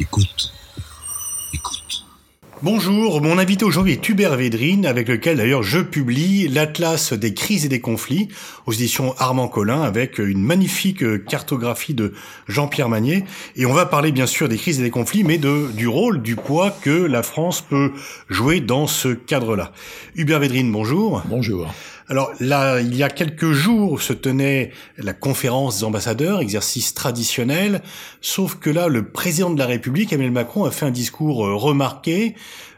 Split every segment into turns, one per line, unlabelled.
Écoute. Écoute.
Bonjour, mon invité aujourd'hui est Hubert Védrine, avec lequel d'ailleurs je publie l'Atlas des crises et des conflits aux éditions Armand Collin, avec une magnifique cartographie de Jean-Pierre Magnier. Et on va parler bien sûr des crises et des conflits, mais de, du rôle, du poids que la France peut jouer dans ce cadre-là. Hubert Védrine, bonjour.
Bonjour.
Alors là, il y a quelques jours se tenait la conférence des ambassadeurs, exercice traditionnel, sauf que là, le président de la République, Emmanuel Macron, a fait un discours euh, remarqué,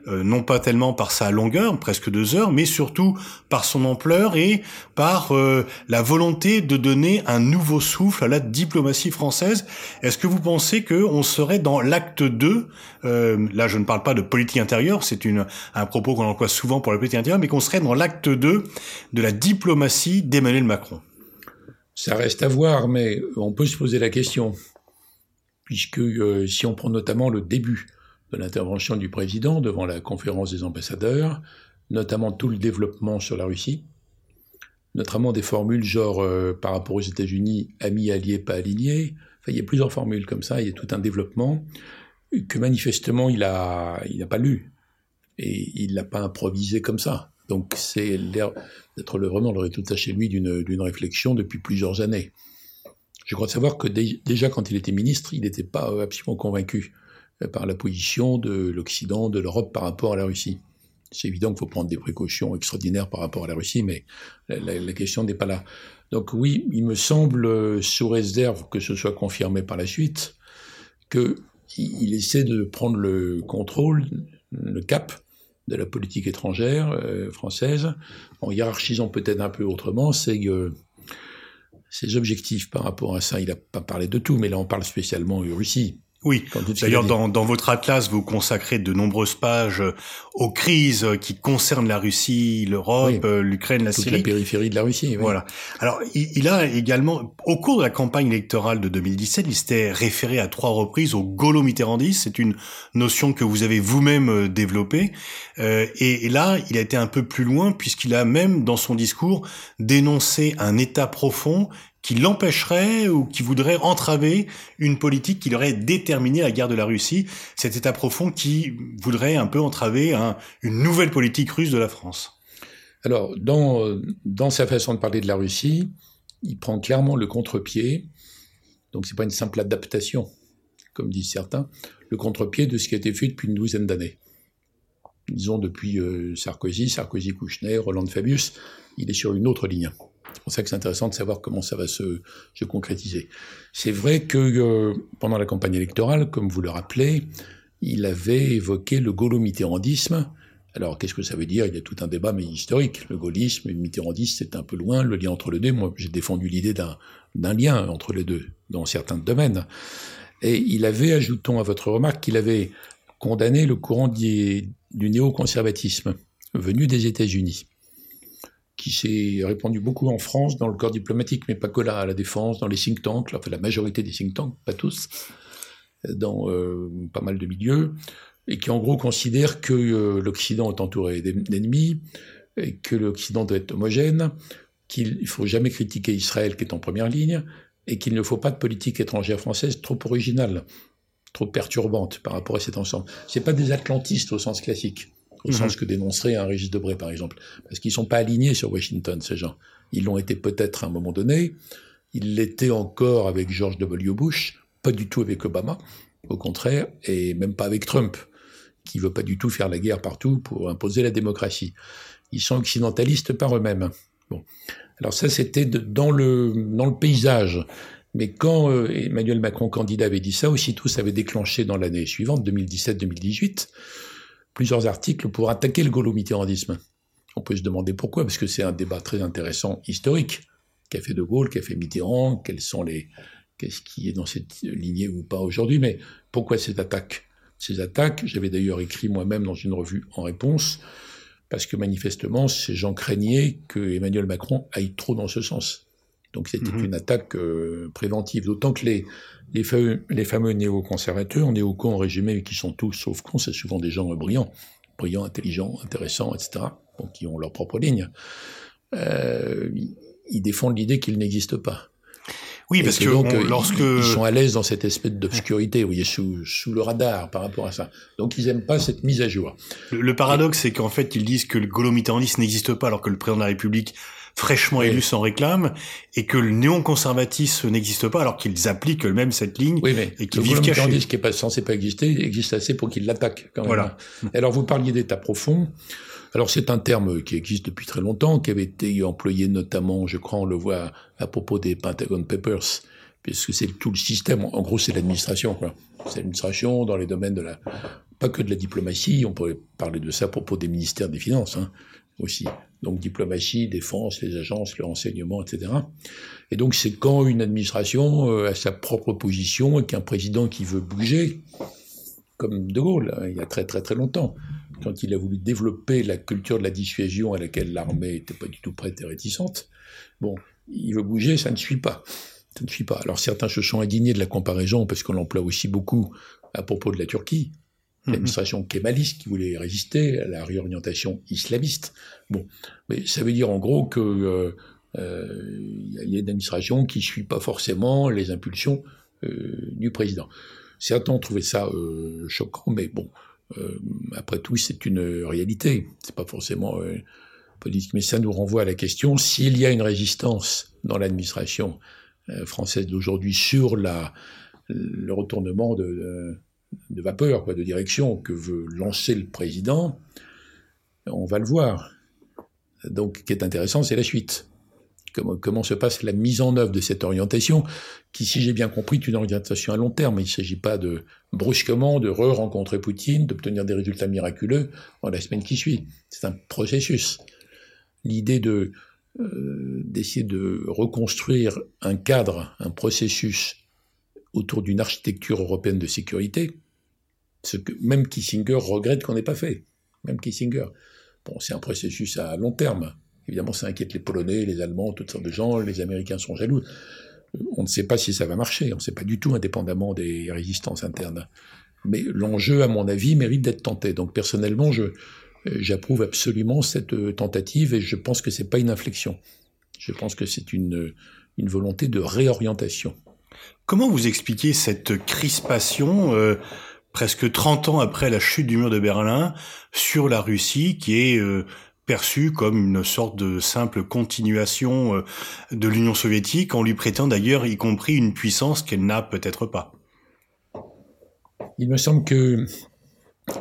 euh, non pas tellement par sa longueur, presque deux heures, mais surtout par son ampleur et par euh, la volonté de donner un nouveau souffle à la diplomatie française. Est-ce que vous pensez qu'on serait dans l'acte 2 euh, Là, je ne parle pas de politique intérieure, c'est une un propos qu'on emploie souvent pour la politique intérieure, mais qu'on serait dans l'acte 2 de la diplomatie d'Emmanuel Macron?
Ça reste à voir, mais on peut se poser la question, puisque si on prend notamment le début de l'intervention du président devant la conférence des ambassadeurs, notamment tout le développement sur la Russie, notamment des formules genre euh, par rapport aux États-Unis, amis, alliés, pas alignés. Enfin, il y a plusieurs formules comme ça, il y a tout un développement que manifestement il n'a il a pas lu et il l'a pas improvisé comme ça. Donc c'est l'air d'être le, vraiment le résultat chez lui d'une réflexion depuis plusieurs années. Je crois savoir que déjà quand il était ministre, il n'était pas absolument convaincu par la position de l'Occident, de l'Europe par rapport à la Russie. C'est évident qu'il faut prendre des précautions extraordinaires par rapport à la Russie, mais la, question n'est pas là. Donc oui, il me semble, sous réserve que ce soit confirmé par la suite, qu'il essaie de prendre le contrôle, le cap de la politique étrangère euh, française, en hiérarchisant peut-être un peu autrement, c'est que ses objectifs par rapport à ça, il n'a pas parlé de tout, mais là on parle spécialement de Russie.
Oui, d'ailleurs dans, dans, votre atlas, vous consacrez de nombreuses pages euh, aux crises qui concernent la Russie, l'Europe, euh, l'Ukraine, la
Toute
Syrie.
la périphérie de la Russie. Oui.
Voilà. Alors il, a également, au cours de la campagne électorale de 2017, il s'était référé à trois reprises au gaulo-mitterrandisme. C'est une notion que vous avez vous-même euh, développée. Euh, et, et, là, il a été un peu plus loin puisqu'il a même, dans son discours, dénoncé un État profond qui l'empêcherait ou qui voudrait entraver une politique qui aurait déterminé la guerre de la Russie, cet État profond qui voudrait un peu entraver une nouvelle politique russe de la France.
Alors, dans, dans sa façon de parler de la Russie, il prend clairement le contre-pied, donc c'est pas une simple adaptation, comme disent certains, le contre-pied de ce qui a été fait depuis une douzaine d'années. Disons depuis euh, Sarkozy, Sarkozy-Kouchner, Hollande-Fabius, il est sur une autre ligne. C'est pour ça que c'est intéressant de savoir comment ça va se, se concrétiser. C'est vrai que euh, pendant la campagne électorale, comme vous le rappelez, il avait évoqué le gaulo-mitterrandisme. Alors, qu'est-ce que ça veut dire? Il y a tout un débat, mais historique. Le gaullisme et le mitterrandisme, c'est un peu loin, le lien entre les deux. Moi, j'ai défendu l'idée d'un, lien entre les deux, dans certains domaines. Et il avait, ajoutons à votre remarque, qu'il avait condamné le courant du néoconservatisme venu des États-Unis qui s'est répandu beaucoup en France dans le corps diplomatique, mais pas que là, à la défense, dans les think tanks, enfin la majorité des think tanks, pas tous, dans euh, pas mal de milieux, et qui en gros considère que euh, l'Occident est entouré d'ennemis, et que l'Occident doit être homogène, qu'il ne faut jamais critiquer Israël qui est en première ligne, et qu'il ne faut pas de politique étrangère française trop originale, trop perturbante par rapport à cet ensemble. C'est pas des atlantistes au sens classique au mhm. sens que dénoncerait un Régis Debray, par exemple. Parce qu'ils sont pas alignés sur Washington, ces gens. Ils l'ont été peut-être à un moment donné, ils l'étaient encore avec George W. Bush, pas du tout avec Obama, au contraire, et même pas avec Trump, qui veut pas du tout faire la guerre partout pour imposer la démocratie. Ils sont occidentalistes par eux-mêmes. Bon. Alors ça, c'était dans le, dans le paysage. Mais quand euh, Emmanuel Macron, candidat, avait dit ça, aussitôt ça avait déclenché dans l'année suivante, 2017-2018, plusieurs articles pour attaquer le gaulo-mitterrandisme. On peut se demander pourquoi, parce que c'est un débat très intéressant historique. Qu'a fait De Gaulle, qu'a fait Mitterrand, quels sont les, qu'est-ce qui est dans cette lignée ou pas aujourd'hui, mais pourquoi cette attaque? Ces attaques, j'avais d'ailleurs écrit moi-même dans une revue en réponse, parce que manifestement, ces gens craignaient que Emmanuel Macron aille trop dans ce sens. Donc c'était mhm. une attaque euh, préventive, d'autant que les, les fameux, les fameux néoconservateurs, néocons régimés, qui sont tous sauf cons, c'est souvent des gens brillants, brillants, intelligents, intéressants, etc., donc qui ont leur propre ligne. Euh, ils défendent l'idée qu'il n'existe pas.
Oui, parce que,
donc,
on-
ils-
lorsque
ils, sont à l'aise dans cette espèce d'obscurité, vous voyez, sous, sous le radar par rapport à ça. Donc ils aiment pas cette mise à jour.
le, le paradoxe, c'est qu'en fait, ils disent que le gaulomitterrandisme n'existe pas, alors que le président de la République fraîchement
Oui.
élu s'en réclame, et que le néoconservatisme n'existe pas, alors qu'ils appliquent eux-mêmes cette ligne.
Oui, mais
Et qu'ils
le
vivent cachés.
candidiste qui est pas censé pas exister, existe assez pour qu'ils l'attaquent. quand même.
Voilà.
Alors vous parliez d'état profond. Alors c'est un terme qui existe depuis très longtemps, qui avait été employé notamment, je crois, on le voit à propos des Pentagon Papers, puisque c'est tout le système. En gros, c'est l'administration, quoi. C'est l'administration dans les domaines de la, pas que de la diplomatie. On pourrait parler de ça à propos des ministères des Finances, hein, aussi. Donc diplomatie, défense, les agences, le renseignement, etc. Et donc c'est quand une administration euh, a sa propre position et qu'un président qui veut bouger, comme De Gaulle, hein, il y a très très très longtemps, quand il a voulu développer la culture de la dissuasion à laquelle l'armée n'était pas du tout prête et réticente, bon, il veut bouger, ça ne suit pas. Ça ne suit pas. Alors certains se sont indignés de la comparaison parce qu'on l'emploie aussi beaucoup à propos de la Turquie. L'administration kémaliste qui voulait résister à la réorientation islamiste. Bon, mais ça veut dire en gros que euh, euh, y a- une administration qui suit pas forcément les impulsions euh, du président. Certains ont trouvé ça euh, choquant, mais bon, après tout, c'est une réalité. C'est pas forcément politique, mais ça nous renvoie à la question s'il y a une résistance dans l'administration française d'aujourd'hui sur la, le retournement de, de vapeur, quoi, de direction que veut lancer le président, on va le voir. Donc, ce qui est intéressant, c'est la suite. Comment, se passe la mise en œuvre de cette orientation, qui, si j'ai bien compris, est une orientation à long terme. Il ne s'agit pas de brusquement de re-rencontrer Poutine, d'obtenir des résultats miraculeux dans la semaine qui suit. C'est un processus. L'idée de euh, d'essayer de reconstruire un cadre, un processus autour d'une architecture européenne de sécurité, ce même Kissinger regrette qu'on n'ait pas fait. Même Kissinger. Bon, c'est un processus à long terme. Évidemment, ça inquiète les Polonais, les Allemands, toutes sortes de gens. Les Américains sont jaloux. On ne sait pas si ça va marcher. On ne sait pas du tout, indépendamment des résistances internes. Mais l'enjeu, à mon avis, mérite d'être tenté. Donc, personnellement, j'approuve absolument cette euh, tentative et je pense que c'est pas une inflexion. Je pense que c'est une, une volonté de réorientation.
Comment vous expliquez cette crispation euh, presque 30 ans après la chute du mur de Berlin sur la Russie qui est euh, perçue comme une sorte de simple continuation euh, de l'Union soviétique en lui prêtant d'ailleurs y compris une puissance qu'elle n'a peut-être pas
Il me semble que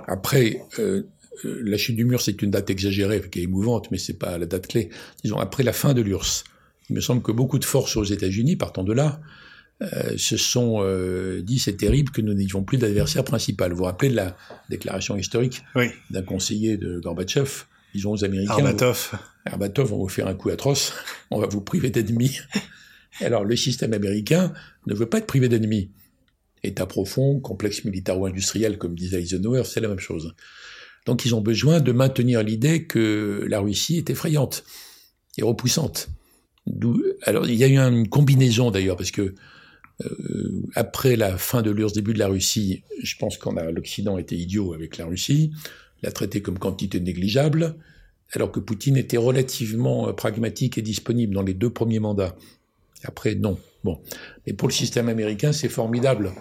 après euh, la chute du mur, c'est une date exagérée, qui est émouvante, mais c'est pas la date clé. Disons après la fin de l'URSS, il me semble que beaucoup de forces aux États-Unis, partant de là, euh, se sont euh, dit c'est terrible que nous n'ayons plus d'adversaire principal. Vous vous rappelez de la déclaration historique
Oui.
d'un conseiller de Gorbatchev, disons aux Américains.
Arbatov.
Arbatov, on va vous faire un coup atroce, on va vous priver d'ennemis. Alors le système américain ne veut pas être privé d'ennemis. État profond, complexe militaro-industriel, comme disait Eisenhower, c'est la même chose. Donc ils ont besoin de maintenir l'idée que la Russie est effrayante et repoussante. Alors il y a eu une combinaison d'ailleurs, parce que euh, après la fin de l'URSS, début de la Russie, je pense qu'on a l'Occident était idiot avec la Russie, l'a traité comme quantité négligeable, alors que Poutine était relativement euh, pragmatique et disponible dans les deux premiers mandats. Après, non. Bon. Mais pour le système américain, c'est formidable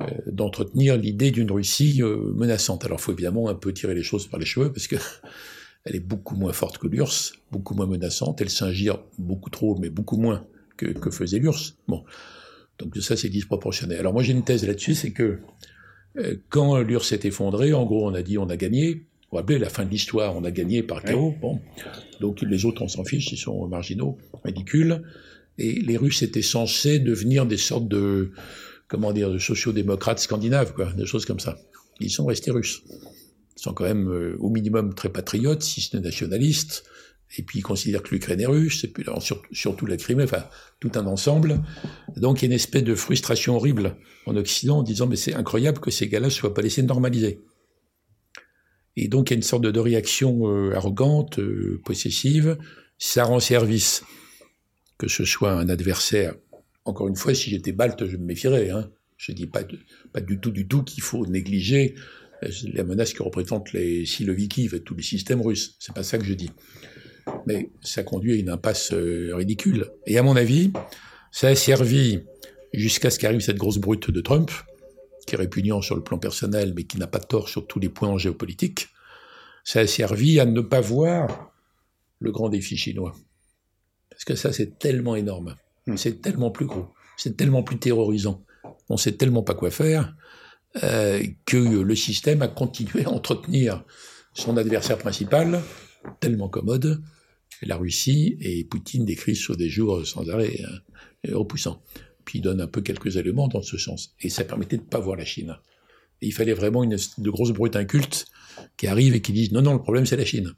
euh, d'entretenir l'idée d'une Russie euh, menaçante. Alors, il faut évidemment un peu tirer les choses par les cheveux, parce que elle est beaucoup moins forte que l'URSS, beaucoup moins menaçante, elle s'ingire beaucoup trop, mais beaucoup moins que, que faisait l'URSS. Bon. Donc ça, c'est disproportionné. Alors moi, j'ai une thèse là-dessus, c'est que euh, quand l'URSS s'est effondrée, en gros, on a dit on a gagné. Vous vous rappelez, la fin de l'histoire, on a gagné par chaos. Bon. Donc les autres, on s'en fiche, ils sont marginaux, ridicules. Et les Russes étaient censés devenir des sortes de, comment dire, de sociodémocrates scandinaves, quoi, des choses comme ça. Ils sont restés russes. Ils sont quand même euh, au minimum très patriotes, si ce n'est nationalistes. Et puis ils considèrent que l'Ukraine est russe, et puis alors, sur, surtout la Crimée, enfin tout un ensemble. Donc il y a une espèce de frustration horrible en Occident en disant mais c'est incroyable que ces gars-là ne soient pas laissés normaliser. Et donc il y a une sorte de, réaction euh, arrogante, euh, possessive. Ça rend service que ce soit un adversaire. Encore une fois, si j'étais balte, je me méfierais. Hein. Je dis pas, pas du tout, du tout qu'il faut négliger euh, la menace que représentent les Siloviki, tous les systèmes russes. C'est pas ça que je dis. Mais ça conduit à une impasse euh, ridicule. Et à mon avis, Ça a servi jusqu'à ce qu'arrive cette grosse brute de Trump, qui est répugnant sur le plan personnel, mais qui n'a pas tort sur tous les points en géopolitique. Ça a servi à ne pas voir le grand défi chinois. Parce que ça, c'est tellement énorme. Hmm. C'est tellement plus gros. C'est tellement plus terrorisant. On sait tellement pas quoi faire euh, que le système a continué à entretenir son adversaire principal, tellement commode, la Russie, et Poutine décrit sur des jours sans arrêt euh, repoussants. Puis il donne un peu quelques éléments dans ce sens. Et ça permettait de ne pas voir la Chine. il fallait vraiment une de grosse brute inculte qui arrive et qui disent non, non, le problème c'est la Chine.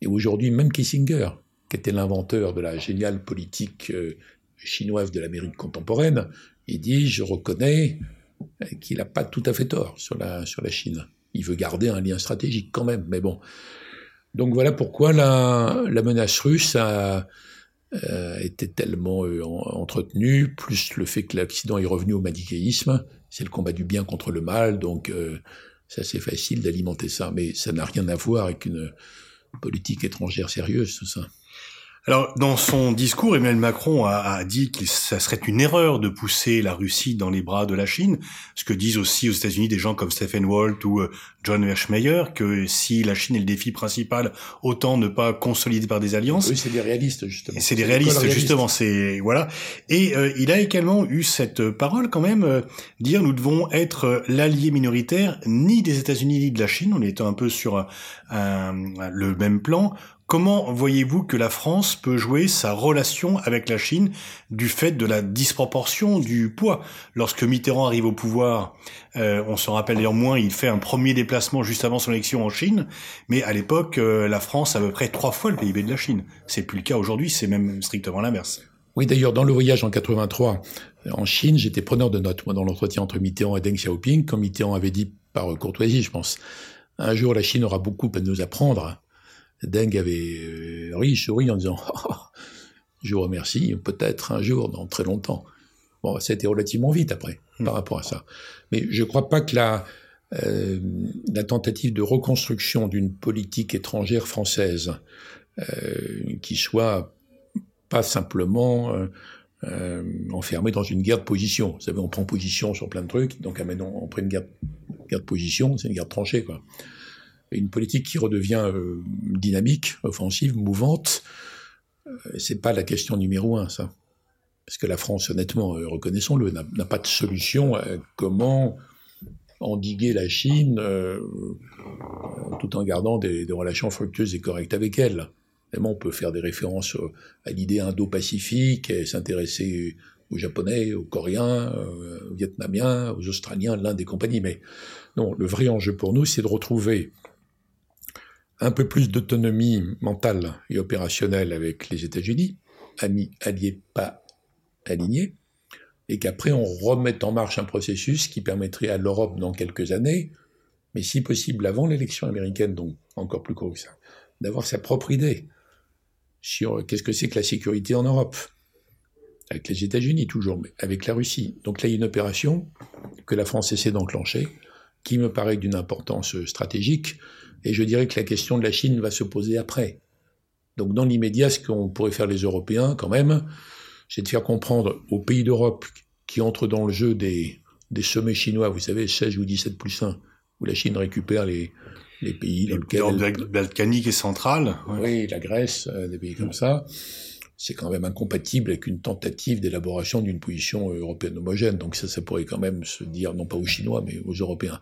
Et aujourd'hui, même Kissinger, qui était l'inventeur de la géniale politique euh, chinoise de l'Amérique contemporaine, il dit je reconnais qu'il n'a pas tout à fait tort sur la, sur la Chine. Il veut garder un lien stratégique quand même, mais bon. Donc voilà pourquoi la, la menace russe a euh, été tellement euh, entretenue, plus le fait que l'Occident est revenu au manichéisme, c'est le combat du bien contre le mal, donc euh, c'est assez facile d'alimenter ça, mais ça n'a rien à voir avec une politique étrangère sérieuse, tout ça.
Alors, dans son discours, Emmanuel Macron a, a dit que ça serait une erreur de pousser la Russie dans les bras de la Chine, ce que disent aussi aux États-Unis des gens comme Stephen Walt ou euh, John Werschmeyer, que si la Chine est le défi principal, autant ne pas consolider par des alliances.
Oui, c'est des réalistes justement.
C'est des réalistes justement. C'est voilà. Et euh, il a également eu cette parole quand même euh, dire nous devons être l'allié minoritaire ni des États-Unis ni de la Chine. On est un peu sur le même plan Comment voyez-vous que la France peut jouer sa relation avec la Chine du fait de la disproportion du poids? Lorsque Mitterrand arrive au pouvoir, euh, on se rappelle d'ailleurs moins, il fait un premier déplacement juste avant son élection en Chine, mais à l'époque, euh, la France a à peu près trois fois le PIB de la Chine. C'est plus le cas aujourd'hui, c'est même strictement l'inverse.
Oui, d'ailleurs, dans le voyage en 83 en Chine, j'étais preneur de notes, moi, dans l'entretien entre Mitterrand et Deng Xiaoping, comme Mitterrand avait dit par courtoisie, je pense. Un jour, la Chine aura beaucoup à nous apprendre Deng avait euh, ri, souri en disant oh, Je vous remercie, peut-être un jour, dans très longtemps. Bon, ça a été relativement vite après, hmm. par rapport à ça. Mais je ne crois pas que la, euh, la tentative de reconstruction d'une politique étrangère française euh, qui soit pas simplement euh, enfermée dans une guerre de position. Vous savez, on prend position sur plein de trucs, donc maintenant on prend une guerre, guerre de position, c'est une guerre tranchée, quoi une politique qui redevient euh, dynamique, offensive, mouvante, euh, c'est pas la question numéro un, ça. Parce que la France, honnêtement, euh, reconnaissons-le, n'a pas de solution à comment endiguer la Chine tout en gardant des, relations fructueuses et correctes avec elle. Évidemment, on peut faire des références à l'idée indo-pacifique et s'intéresser aux Japonais, aux Coréens, aux Vietnamiens, aux Australiens, l'Inde et compagnie. Mais non, le vrai enjeu pour nous, c'est de retrouver un peu plus d'autonomie mentale et opérationnelle avec les États-Unis, amis, alliés, pas alignés, et qu'après on remette en marche un processus qui permettrait à l'Europe dans quelques années, mais si possible avant l'élection américaine, donc encore plus court que ça, d'avoir sa propre idée sur qu'est-ce que c'est que la sécurité en Europe, avec les États-Unis toujours, mais avec la Russie. Donc là, il y a une opération que la France essaie d'enclencher, qui me paraît d'une importance stratégique, et je dirais que la question de la Chine va se poser après. Donc dans l'immédiat, ce qu'on pourrait faire les Européens quand même, c'est de faire comprendre aux pays d'Europe qui entrent dans le jeu des, des sommets chinois, vous savez, 16 ou 17 plus 1, où la Chine récupère les, les pays dans
lesquels... balkanique et centrale.
Oui, la Grèce, euh, des pays comme ça. C'est quand même incompatible avec une tentative d'élaboration d'une position européenne homogène. Donc ça, ça pourrait quand même se dire, non pas aux Chinois, mais aux Européens.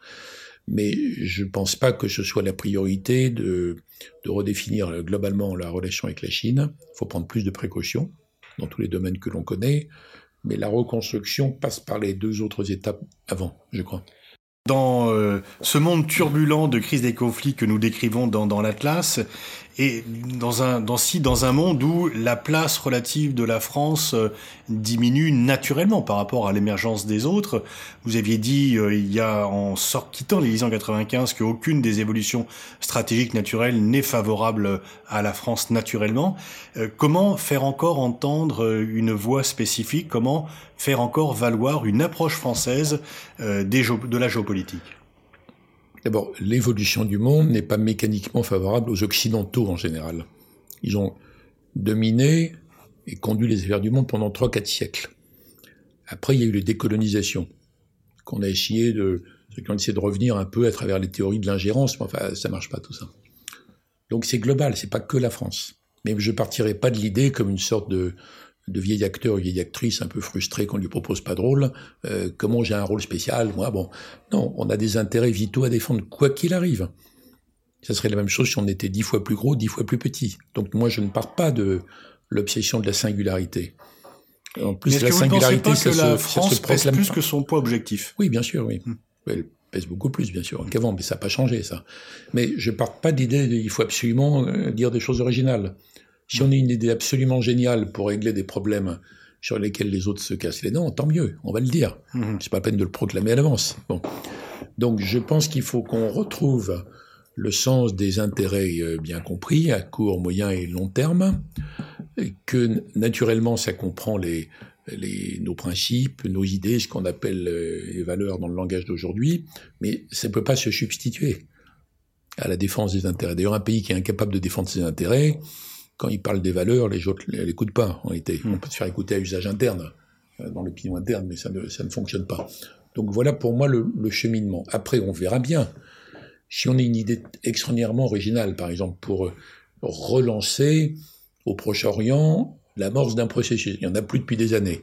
Mais je ne pense pas que ce soit la priorité de, redéfinir globalement la relation avec la Chine. Il faut prendre plus de précautions dans tous les domaines que l'on connaît. Mais la reconstruction passe par les deux autres étapes avant, je crois.
Dans euh, ce monde turbulent de crise des conflits que nous décrivons dans l'Atlas, et dans un, monde où la place relative de la France euh, diminue naturellement par rapport à l'émergence des autres, vous aviez dit euh, il y a en sort, quittant l'Élysée en 95 qu'aucune des évolutions stratégiques naturelles n'est favorable à la France naturellement. Euh, comment faire encore entendre une voix spécifique? Comment faire encore valoir une approche française de la géopolitique?
D'abord, l'évolution du monde n'est pas mécaniquement favorable aux Occidentaux en général. Ils ont dominé et conduit les affaires du monde pendant 3-4 siècles. Après, il y a eu les décolonisations, qu'on a essayé de, essaie de revenir un peu à travers les théories de l'ingérence, mais enfin, ça marche pas tout ça. Donc c'est global, c'est pas que la France. Mais je partirai pas de l'idée comme une sorte de, de vieil acteur ou vieille actrice un peu frustré qu'on lui propose pas de rôle. Euh, comment j'ai un rôle spécial Moi, bon, non, on a des intérêts vitaux à défendre quoi qu'il arrive. Ça serait la même chose si on était dix fois plus gros, dix fois plus petit. Donc moi, je ne pars pas de l'obsession de la singularité.
En plus, Mais la que singularité, pas que la France pèse plus que son poids objectif?
Oui, bien sûr, oui. Hmm. Elle pèse beaucoup plus, bien sûr, qu'avant, mais ça n'a pas changé, ça. Mais je pars pas d'idée qu'il faut absolument euh, dire des choses originales. Si on a une idée absolument géniale pour régler des problèmes sur lesquels les autres se cassent les dents, tant mieux, on va le dire. Mhm. C'est pas la peine de le proclamer à l'avance. Bon. Donc je pense qu'il faut qu'on retrouve le sens des intérêts euh, bien compris à court, moyen et long terme, et que naturellement ça comprend les, les, nos principes, nos idées, ce qu'on appelle euh, les valeurs dans le langage d'aujourd'hui, mais ça ne peut pas se substituer à la défense des intérêts. D'ailleurs, un pays qui est incapable de défendre ses intérêts, quand il parle des valeurs, les autres ne l'écoutent pas, en réalité. On peut se faire écouter à usage interne, euh, dans l'opinion interne, mais ça ne, ça ne fonctionne pas. Donc voilà pour moi le, le, cheminement. Après, on verra bien. Si on a une idée extraordinairement originale, par exemple, pour euh, relancer au Proche-Orient l'amorce d'un processus, il n'y en a plus depuis des années.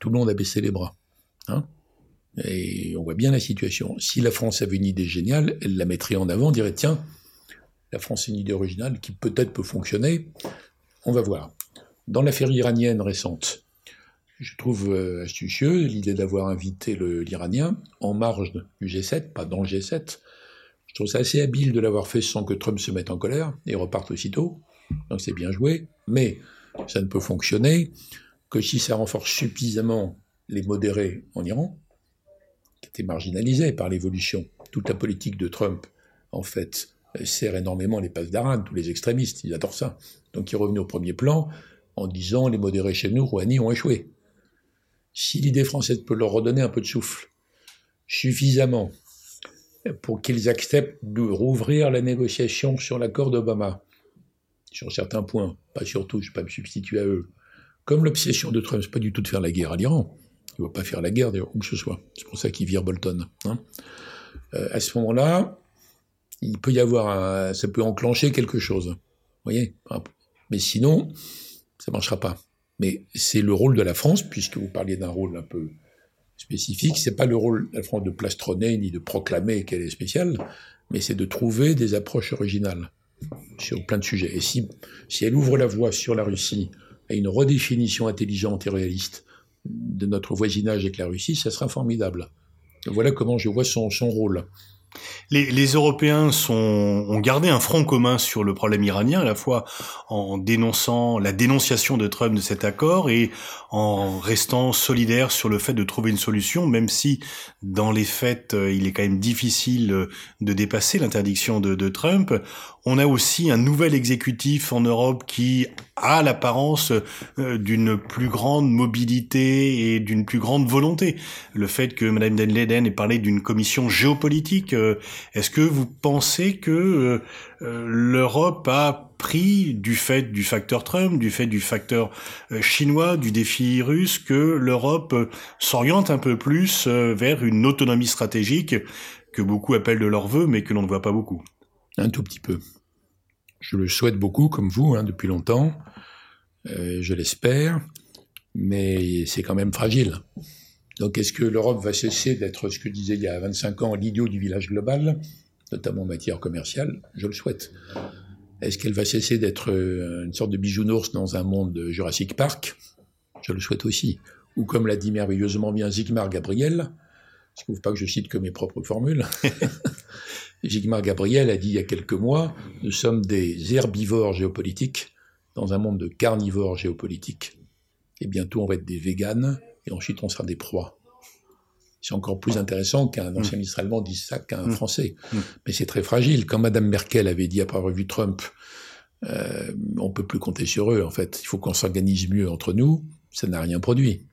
Tout le monde a baissé les bras. Hein et on voit bien la situation. Si la France avait une idée géniale, elle la mettrait en avant, dirait tiens, la France est une idée originale qui peut-être peut fonctionner. On va voir. Dans l'affaire iranienne récente, je trouve euh, astucieux l'idée d'avoir invité l'Iranien en marge du G7, pas dans le G7. Je trouve ça assez habile de l'avoir fait sans que Trump se mette en colère et reparte aussitôt. Donc c'est bien joué, mais ça ne peut fonctionner que si ça renforce suffisamment les modérés en Iran, qui étaient marginalisés par l'évolution. Toute la politique de Trump, en fait, sert énormément les passes d'Arad, tous les extrémistes, ils adorent ça. Donc ils revenaient au premier plan en disant les modérés chez nous, Rouhani, ont échoué. Si l'idée française peut leur redonner un peu de souffle, suffisamment pour qu'ils acceptent de rouvrir la négociation sur l'accord d'Obama, sur certains points, pas sur tout, je ne vais pas me substituer à eux. Comme l'obsession de Trump, c'est pas du tout de faire la guerre à l'Iran. Il ne va pas faire la guerre d'ailleurs, où que ce soit. C'est pour ça qu'il vire Bolton. Hein. Euh, à ce moment-là, il peut y avoir un, ça peut enclencher quelque chose. Vous voyez? Mais sinon, ça marchera pas. Mais c'est le rôle de la France, puisque vous parliez d'un rôle un peu spécifique. C'est pas le rôle de la France de plastronner ni de proclamer qu'elle est spéciale, mais c'est de trouver des approches originales sur plein de sujets. Et si, si elle ouvre la voie sur la Russie à une redéfinition intelligente et réaliste de notre voisinage avec la Russie, ça sera formidable. Voilà comment je vois son, son rôle.
Les, les, Européens sont, ont gardé un front commun sur le problème iranien, à la fois en dénonçant la dénonciation de Trump de cet accord et en restant solidaires sur le fait de trouver une solution, même si dans les faits, euh, il est quand même difficile euh, de dépasser l'interdiction de, de Trump. On a aussi un nouvel exécutif en Europe qui a l'apparence euh, d'une plus grande mobilité et d'une plus grande volonté. Le fait que Mme Den Leyden ait parlé d'une commission géopolitique, euh, est-ce que vous pensez que euh, l'Europe a pris du fait du facteur Trump, du fait du facteur chinois, du défi russe, que l'Europe s'oriente un peu plus vers une autonomie stratégique que beaucoup appellent de leur vœu, mais que l'on ne voit pas beaucoup?
Un tout petit peu. Je le souhaite beaucoup, comme vous, hein, depuis longtemps. Euh, je l'espère. Mais c'est quand même fragile. Donc est-ce que l'Europe va cesser d'être ce que je disais il y a 25 ans, l'idiot du village global, notamment en matière commerciale? Je le souhaite. Est-ce qu'elle va cesser d'être euh, une sorte de bijounours dans un monde Jurassic Park? Je le souhaite aussi. Ou comme l'a dit merveilleusement bien Zygmar Gabriel, je ne trouve pas que je cite que mes propres formules, Jigmar Gabriel a dit il y a quelques mois, nous sommes des herbivores géopolitiques dans un monde de carnivores géopolitiques. Et bientôt on va être des véganes, et ensuite on sera des proies. C'est encore plus intéressant qu'un mm. ancien ministre allemand dise ça qu'un mm. Français. Mm. Mais c'est très fragile. Quand Madame Merkel avait dit après avoir vu Trump, euh, on peut plus compter sur eux, en fait. Il faut qu'on s'organise mieux entre nous. Ça n'a rien produit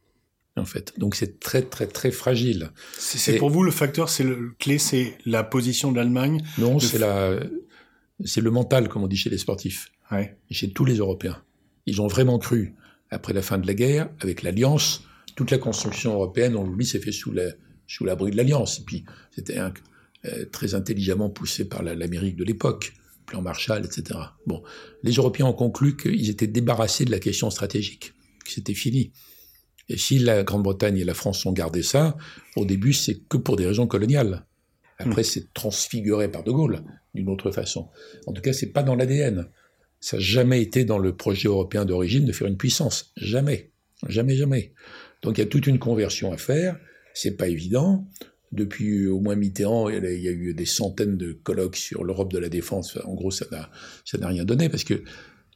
en fait. Donc c'est très très très fragile.
C'est pour vous le facteur, c'est le clé, c'est la position de l'Allemagne.
Non, c'est la, c'est le mental, comme on dit chez les sportifs,
ouais.
et chez tous les Européens. Ils ont vraiment cru après la fin de la guerre, avec l'Alliance. Toute la construction européenne, on l'oublie, s'est fait sous la, sous l'abri de l'Alliance. Et puis, c'était euh, très intelligemment poussé par l'Amérique de l'époque, plan Marshall, etc. Bon, les Européens ont conclu qu'ils étaient débarrassés de la question stratégique, que c'était fini. Et si la Grande-Bretagne et la France ont gardé ça, au début, c'est que pour des raisons coloniales. Après, hmm. c'est transfiguré par De Gaulle d'une autre façon. En tout cas, c'est pas dans l'ADN. Ça n'a jamais été dans le projet européen d'origine de faire une puissance. Jamais. Jamais, jamais. Donc il y a toute une conversion à faire. C'est pas évident. Depuis au moins Mitterrand, il y a eu des centaines de colloques sur l'Europe de la défense. En gros, ça n'a, ça n'a rien donné parce que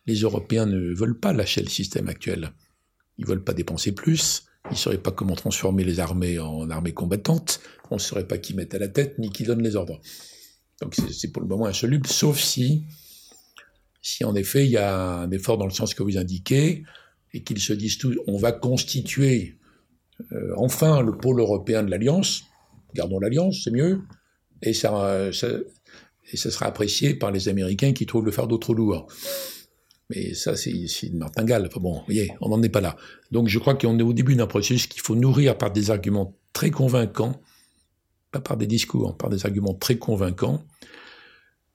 les Européens ne veulent pas lâcher le système actuel. Ils veulent pas dépenser plus. Ils ne sauraient pas comment transformer les armées en armées combattantes. On ne saurait pas qui mettre à la tête ni qui donne les ordres. Donc c'est pour le moment insoluble, sauf si, si en effet il y a un effort dans le sens que vous indiquez et qu'ils se disent tous, on va constituer euh, enfin le pôle européen de l'alliance. Gardons l'alliance, c'est mieux. Et ça, ça, et ça sera apprécié par les Américains qui trouvent le fardeau trop lourd. Mais ça, c'est une martingale. Enfin bon, vous voyez, on n'en est pas là. Donc je crois qu'on est au début d'un processus qu'il faut nourrir par des arguments très convaincants, pas par des discours, par des arguments très convaincants,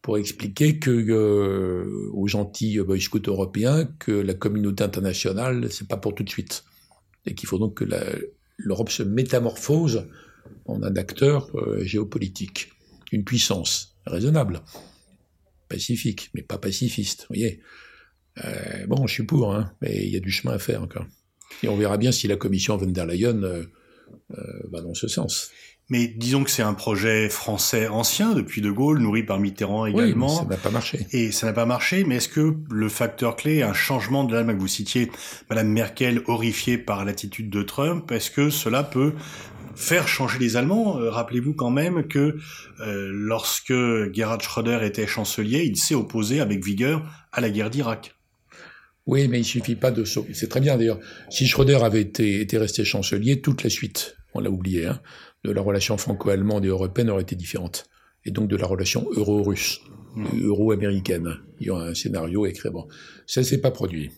pour expliquer que euh, aux gentils boy scouts européens que la communauté internationale, c'est pas pour tout de suite. Et qu'il faut donc que l'Europe se métamorphose en un acteur euh, géopolitique, une puissance raisonnable, pacifique, mais pas pacifiste, vous voyez. Euh, bon, je suis pour, hein, mais il y a du chemin à faire encore. Et on verra bien si la commission von der Leyen euh, euh, va dans ce sens.
Mais disons que c'est un projet français ancien, depuis De Gaulle, nourri par Mitterrand également.
Oui, ça n'a pas marché.
Et ça n'a pas marché, mais est-ce que le facteur clé, un changement de l'Allemagne, vous citiez Madame Merkel horrifiée par l'attitude de Trump, est-ce que cela peut faire changer les Allemands? Rappelez-vous quand même que lorsque Gerhard Schröder était chancelier, il s'est opposé avec vigueur à la guerre d'Irak.
Oui, mais il suffit pas de sauver. C'est très bien d'ailleurs. Si Schröder avait été, été resté chancelier, toute la suite, on l'a oublié, hein, de la relation franco-allemande et européenne aurait été différente. Et donc de la relation euro-russe, mmh. euro-américaine. Il y a un scénario écrit. Bon, ça s'est pas produit.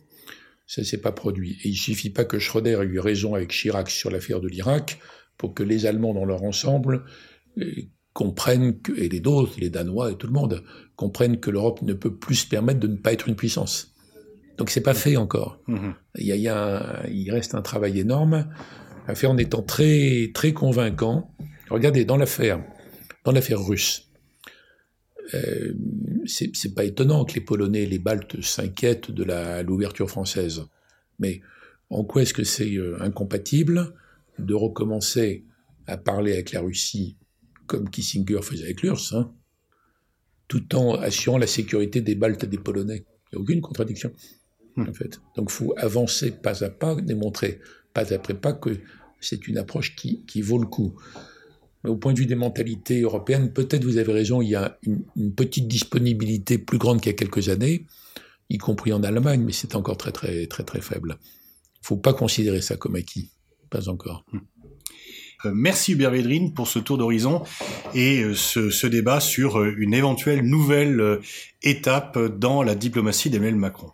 Ça s'est pas produit. Et il suffit pas que Schröder ait eu raison avec Chirac sur l'affaire de l'Irak pour que les Allemands dans leur ensemble euh, comprennent que, et les d'autres, les Danois et tout le monde, comprennent que l'Europe ne peut plus se permettre de ne pas être une puissance. Donc c'est pas fait encore. Mhm. Il, y a, il, reste un travail énorme à faire en étant très très convaincant. Regardez dans l'affaire, dans l'affaire russe, euh, c'est pas étonnant que les Polonais et les Baltes s'inquiètent de l'ouverture française. Mais en quoi est-ce que c'est euh, incompatible de recommencer à parler avec la Russie comme Kissinger faisait avec l'URSS, hein, tout en assurant la sécurité des Baltes et des Polonais? Il n'y a aucune contradiction. Hmm. en fait. Donc, faut avancer pas à pas, démontrer pas après pas que c'est une approche qui, qui, vaut le coup. Mais au point de vue des mentalités européennes, peut-être vous avez raison, il y a une, une petite disponibilité plus grande qu'il y a quelques années, y compris en Allemagne, mais c'est encore très très très très faible. Faut pas considérer ça comme acquis, pas encore. Hmm.
Euh, merci Hubert Védrine pour ce tour d'horizon et euh, ce, ce, débat sur euh, une éventuelle nouvelle étape dans la diplomatie d'Emmanuel Macron.